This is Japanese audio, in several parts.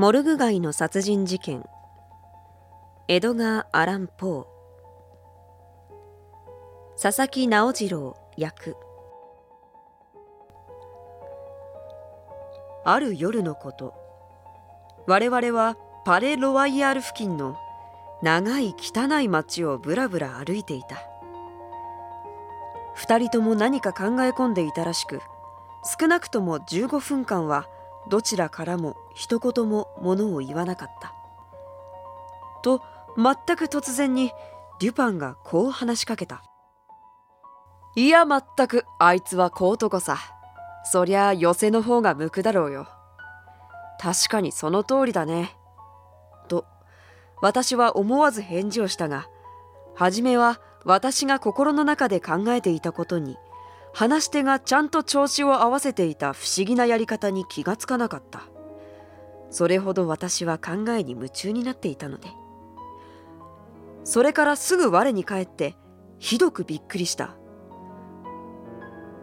モルグ街の殺人事件。江戸川アラン・ポー。佐々木直次郎役。ある夜のこと。我々はパレ・ロワイヤル付近の長い汚い街をぶらぶら歩いていた。二人とも何か考え込んでいたらしく少なくとも15分間はどちらからも一言も物を言わなかった。と全く突然にデュパンがこう話しかけた。いやまったくあいつは小男さ。そりゃあ寄せの方が向くだろうよ。確かにその通りだね。と私は思わず返事をしたが初めは私が心の中で考えていたことに話し手がちゃんと調子を合わせていた不思議なやり方に気がつかなかった。それほど私は考えに夢中になっていたので。それからすぐ我に返ってひどくびっくりした。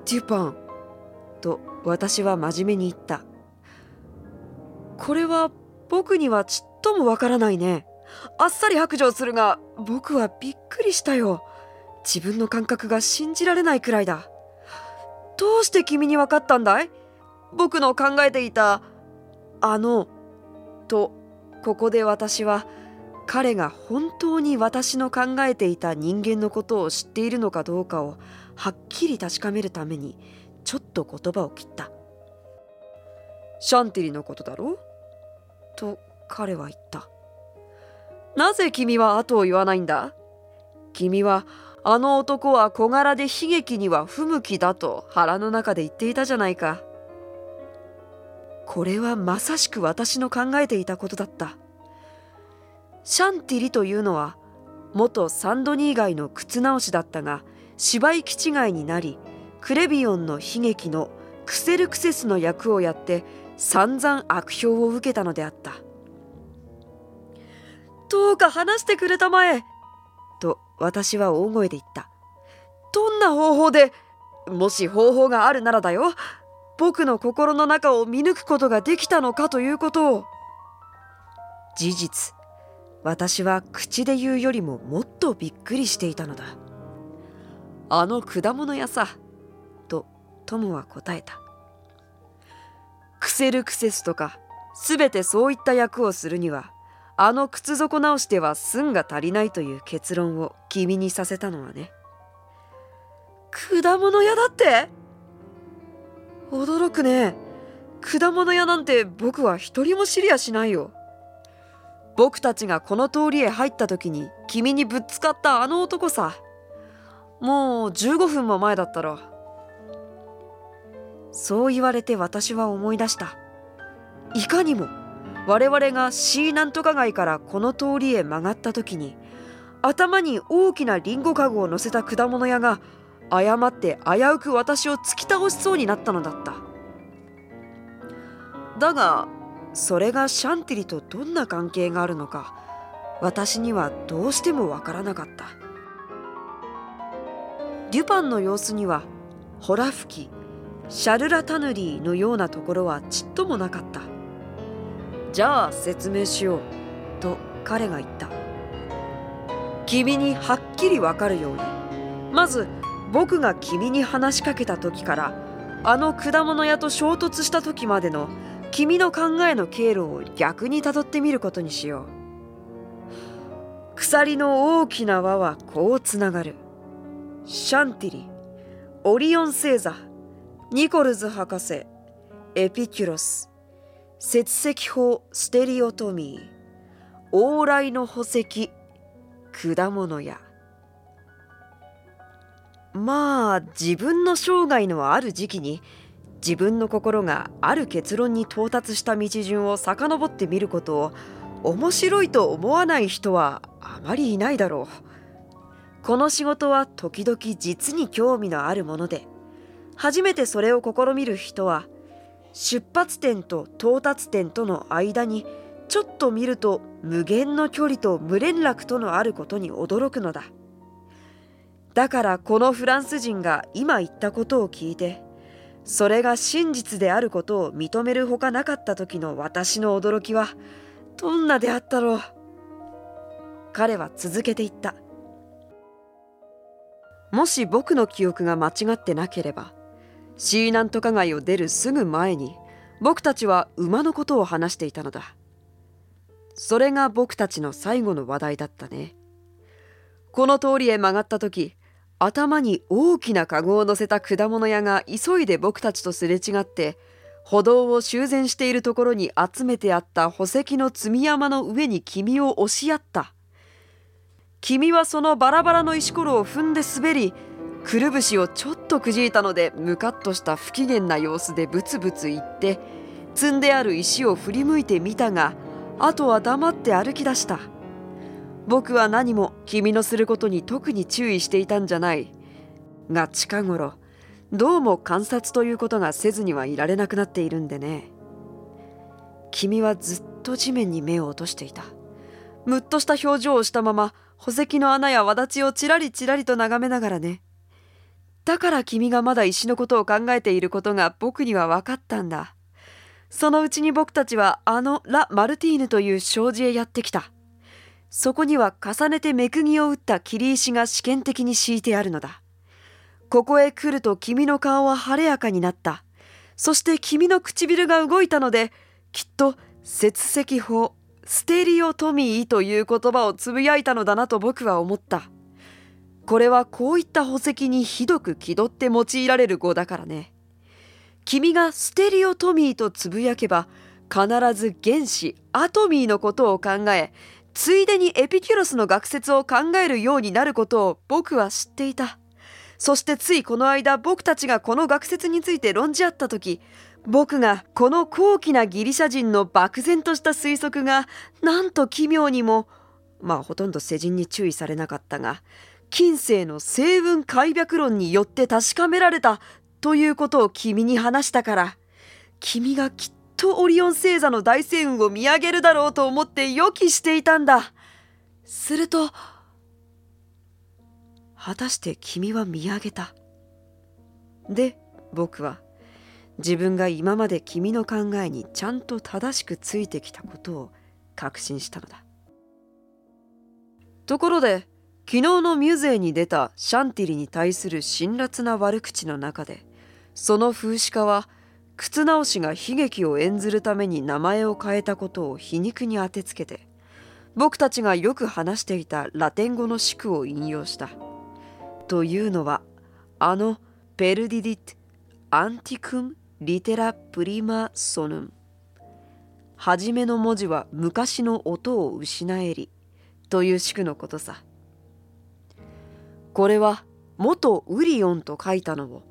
デュパンと私は真面目に言った。これは僕にはちっともわからないね。あっさり白状するが僕はびっくりしたよ。自分の感覚が信じられないくらいだ。どうして君に分かったんだい？僕の考えていたあのとここで私は彼が本当に私の考えていた人間のことを知っているのかどうかをはっきり確かめるためにちょっと言葉を切った。シャンティリのことだろ？と彼は言った。なぜ君は後を言わないんだ？君はあの男は小柄で悲劇には不向きだと腹の中で言っていたじゃないか。これはまさしく私の考えていたことだった。シャンティリというのは元サンドニー街の靴直しだったが芝居気違いになりクレビオンの悲劇のクセルクセスの役をやって散々悪評を受けたのであった。どうか話してくれたまえ私は大声で言った。どんな方法でもし方法があるならだよ。僕の心の中を見抜くことができたのかということを。事実。私は口で言うよりももっとびっくりしていたのだ。あの果物屋さと友は答えた。クセルクセスとか全てそういった役をするにはあの靴底直しては寸が足りないという結論を君にさせたのはね。果物屋だって？驚くね。果物屋なんて僕は一人も知りやしないよ。僕たちがこの通りへ入った時に君にぶつかったあの男さ。もう15分も前だったろ。そう言われて私は思い出した。いかにも我々が C なんとか街からこの通りへ曲がった時に頭に大きなリンゴかごを乗せた果物屋が誤って危うく私を突き倒しそうになったのだった。だがそれがシャンティリとどんな関係があるのか私にはどうしてもわからなかった。デュパンの様子にはホラ吹きシャルラタヌリーのようなところはちっともなかった。じゃあ説明しよう。と彼が言った。君にはっきりわかるように。まず僕が君に話しかけた時からあの果物屋と衝突した時までの君の考えの経路を逆にたどってみることにしよう。鎖の大きな輪はこうつながる。シャンティリオリオン星座ニコルズ博士エピキュロス。節石法ステリオトミー往来の宝石果物屋まあ自分の生涯のある時期に自分の心がある結論に到達した道順を遡ってみることを面白いと思わない人はあまりいないだろう。この仕事は時々実に興味のあるもので初めてそれを試みる人は出発点と到達点との間にちょっと見ると無限の距離と無連絡とのあることに驚くのだ。だからこのフランス人が今言ったことを聞いてそれが真実であることを認めるほかなかった時の私の驚きはどんなであったろう。彼は続けていった。もし僕の記憶が間違ってなければシーナントカ街を出るすぐ前に僕たちは馬のことを話していたのだ。それが僕たちの最後の話題だったね。この通りへ曲がった時頭に大きなカゴを乗せた果物屋が急いで僕たちとすれ違って歩道を修繕しているところに集めてあった宝石の積み山の上に君を押し合った。君はそのバラバラの石ころを踏んで滑りくるぶしをちょっとくじいたのでムカッとした不機嫌な様子でブツブツ言って積んである石を振り向いてみたがあとは黙って歩き出した。僕は何も君のすることに特に注意していたんじゃない。が近頃どうも観察ということがせずにはいられなくなっているんでね。君はずっと地面に目を落としていた。むっとした表情をしたまま宝石の穴や轍をちらりちらりと眺めながらね。だから君がまだ石のことを考えていることが僕には分かったんだ。そのうちに僕たちはあのラ・マルティーヌという障子へやってきた。そこには重ねて目釘を打った切り石が試験的に敷いてあるのだ。ここへ来ると君の顔は晴れやかになった。そして君の唇が動いたのできっと節石法ステリオトミーという言葉をつぶやいたのだなと僕は思った。これはこういった宝石にひどく気取って用いられる語だからね。君がステリオトミーとつぶやけば必ず原子アトミーのことを考えついでにエピキュロスの学説を考えるようになることを僕は知っていた。そしてついこの間僕たちがこの学説について論じ合った時僕がこの高貴なギリシャ人の漠然とした推測がなんと奇妙にもまあほとんど世人に注意されなかったが近世の成分解白論によって確かめられたということを君に話したから君がきっとオリオン星座の大星雲を見上げるだろうと思って予期していたんだ。すると果たして君は見上げた。で僕は自分が今まで君の考えにちゃんと正しくついてきたことを確信したのだ。ところで昨日のミュゼに出たシャンティリに対する辛辣な悪口の中でその風刺家は靴直しが悲劇を演ずるために名前を変えたことを皮肉に当てつけて僕たちがよく話していたラテン語の宿を引用した。というのはあのペルディディット・アンティクム・リテラ・プリマ・ソヌム初めの文字は昔の音を失えりという宿のことさこれは元ウリオンと書いたのを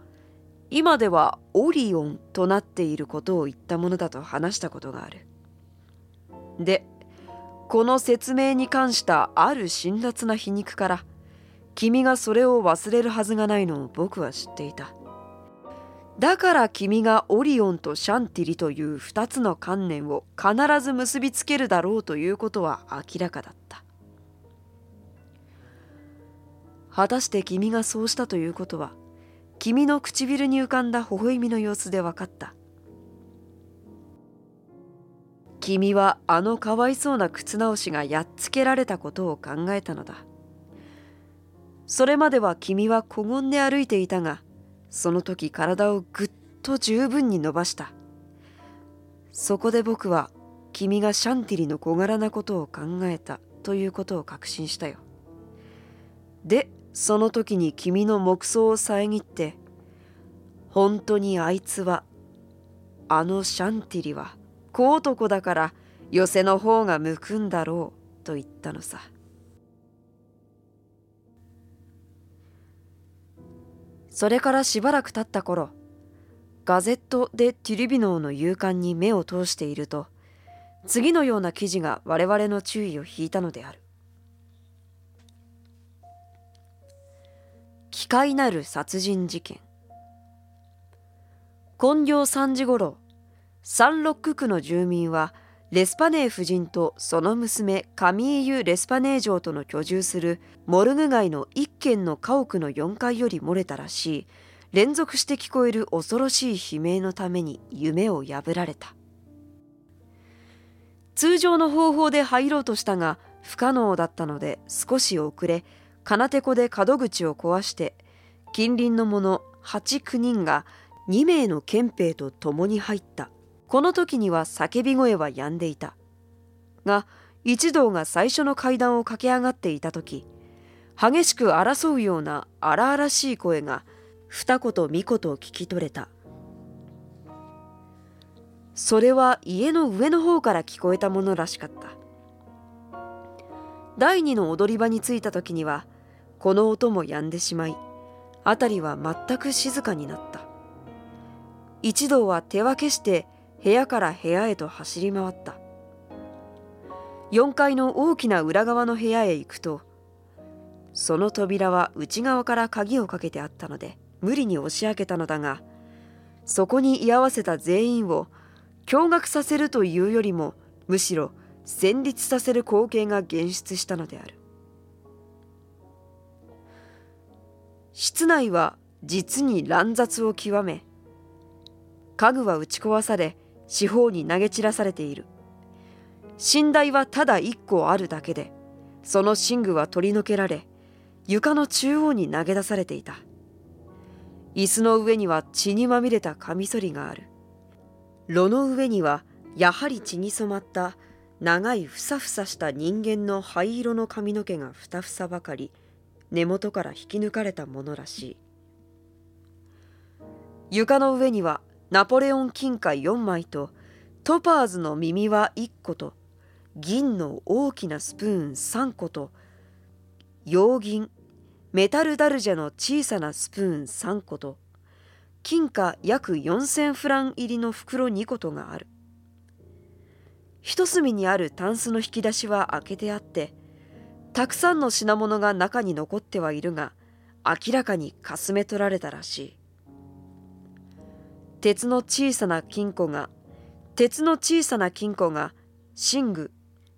今ではオリオンとなっていることを言ったものだと話したことがある。でこの説明に関したある辛辣な皮肉から「君がそれを忘れるはずがないのを僕は知っていた。だから君がオリオンとシャンティリという2つの観念を必ず結びつけるだろうということは明らかだった。果たして君がそうしたということは君の唇に浮かんだ微笑みの様子で分かった。君はあのかわいそうな靴直しがやっつけられたことを考えたのだ。それまでは君は小言で歩いていたがその時体をぐっと十分に伸ばした。そこで僕は君がシャンティリの小柄なことを考えたということを確信したよ。でその時に君の目想を遮って本当にあいつはあのシャンティリは小男だから寄せの方が向くんだろうと言ったのさ。それからしばらく経った頃ガゼット・デ・ティリビノーの夕刊に目を通していると次のような記事が我々の注意を引いたのである奇怪なる殺人事件。今業3時ごろサンロック区の住民はレスパネー夫人とその娘カミーユ・レスパネー城との居住するモルグ街の一軒の家屋の4階より漏れたらしい連続して聞こえる恐ろしい悲鳴のために夢を破られた。通常の方法で入ろうとしたが不可能だったので少し遅れ金手こで角口を壊して近隣の者8、9人が2名の憲兵と共に入った。この時には叫び声は止んでいた。が一同が最初の階段を駆け上がっていた時激しく争うような荒々しい声が二言三言聞き取れた。それは家の上の方から聞こえたものらしかった。第二の踊り場に着いた時にはこの音も止んでしまい辺りは全く静かになった。一同は手分けして部屋から部屋へと走り回った。4階の大きな裏側の部屋へ行くとその扉は内側から鍵をかけてあったので無理に押し開けたのだがそこに居合わせた全員を驚愕させるというよりもむしろ戦慄させる光景が現出したのである。室内は実に乱雑を極め家具は打ち壊され四方に投げ散らされている。寝台はただ一個あるだけでその寝具は取り除けられ床の中央に投げ出されていた。椅子の上には血にまみれたカミソリがある。炉の上にはやはり血に染まった長いふさふさした人間の灰色の髪の毛がふたふさばかり。根元から引き抜かれたものらしい。床の上にはナポレオン金貨4枚とトパーズの耳輪1個と銀の大きなスプーン3個と洋銀メタルダルジェの小さなスプーン3個と金貨約4000フラン入りの袋2個とがある。一隅にあるタンスの引き出しは開けてあってたくさんの品物が中に残ってはいるが明らかにかすめ取られたらしい。鉄の小さな金庫が鉄の小さな金庫が寝具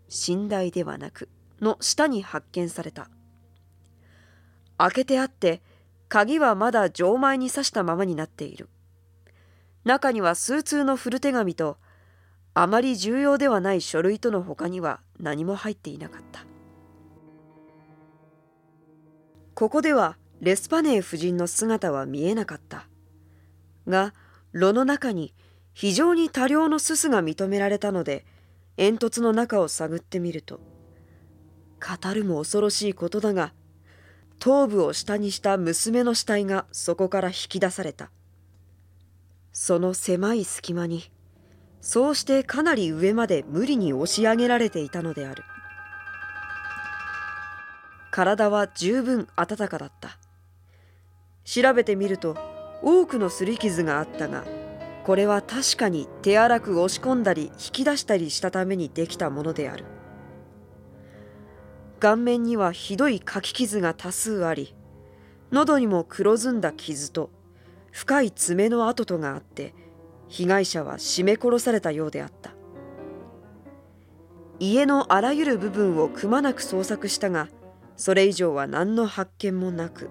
寝台ではなくの下に発見された。開けてあって鍵はまだ錠前に刺したままになっている。中には数通の古手紙とあまり重要ではない書類との他には何も入っていなかった。ここではレスパネー夫人の姿は見えなかった。が炉の中に非常に多量のすすが認められたので煙突の中を探ってみると語るも恐ろしいことだが頭部を下にした娘の死体がそこから引き出された。その狭い隙間にそうしてかなり上まで無理に押し上げられていたのである。体は十分暖かだった。調べてみると多くの擦り傷があったがこれは確かに手荒く押し込んだり引き出したりしたためにできたものである。顔面にはひどい書き傷が多数あり喉にも黒ずんだ傷と深い爪の跡とがあって被害者は絞め殺されたようであった。家のあらゆる部分をくまなく捜索したがそれ以上は何の発見もなく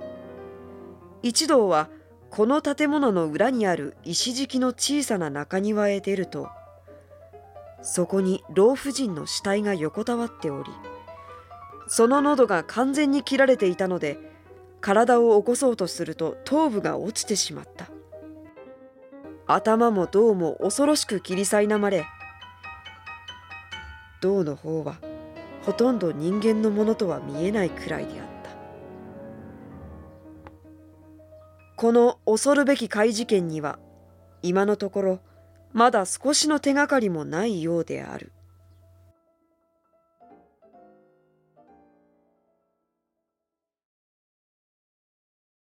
一同はこの建物の裏にある石敷きの小さな中庭へ出るとそこに老婦人の死体が横たわっておりその喉が完全に切られていたので体を起こそうとすると頭部が落ちてしまった。頭も胴も恐ろしく切り苛まれ胴の方はほとんど人間のものとは見えないくらいであった。この恐るべき怪事件には今のところまだ少しの手がかりもないようである。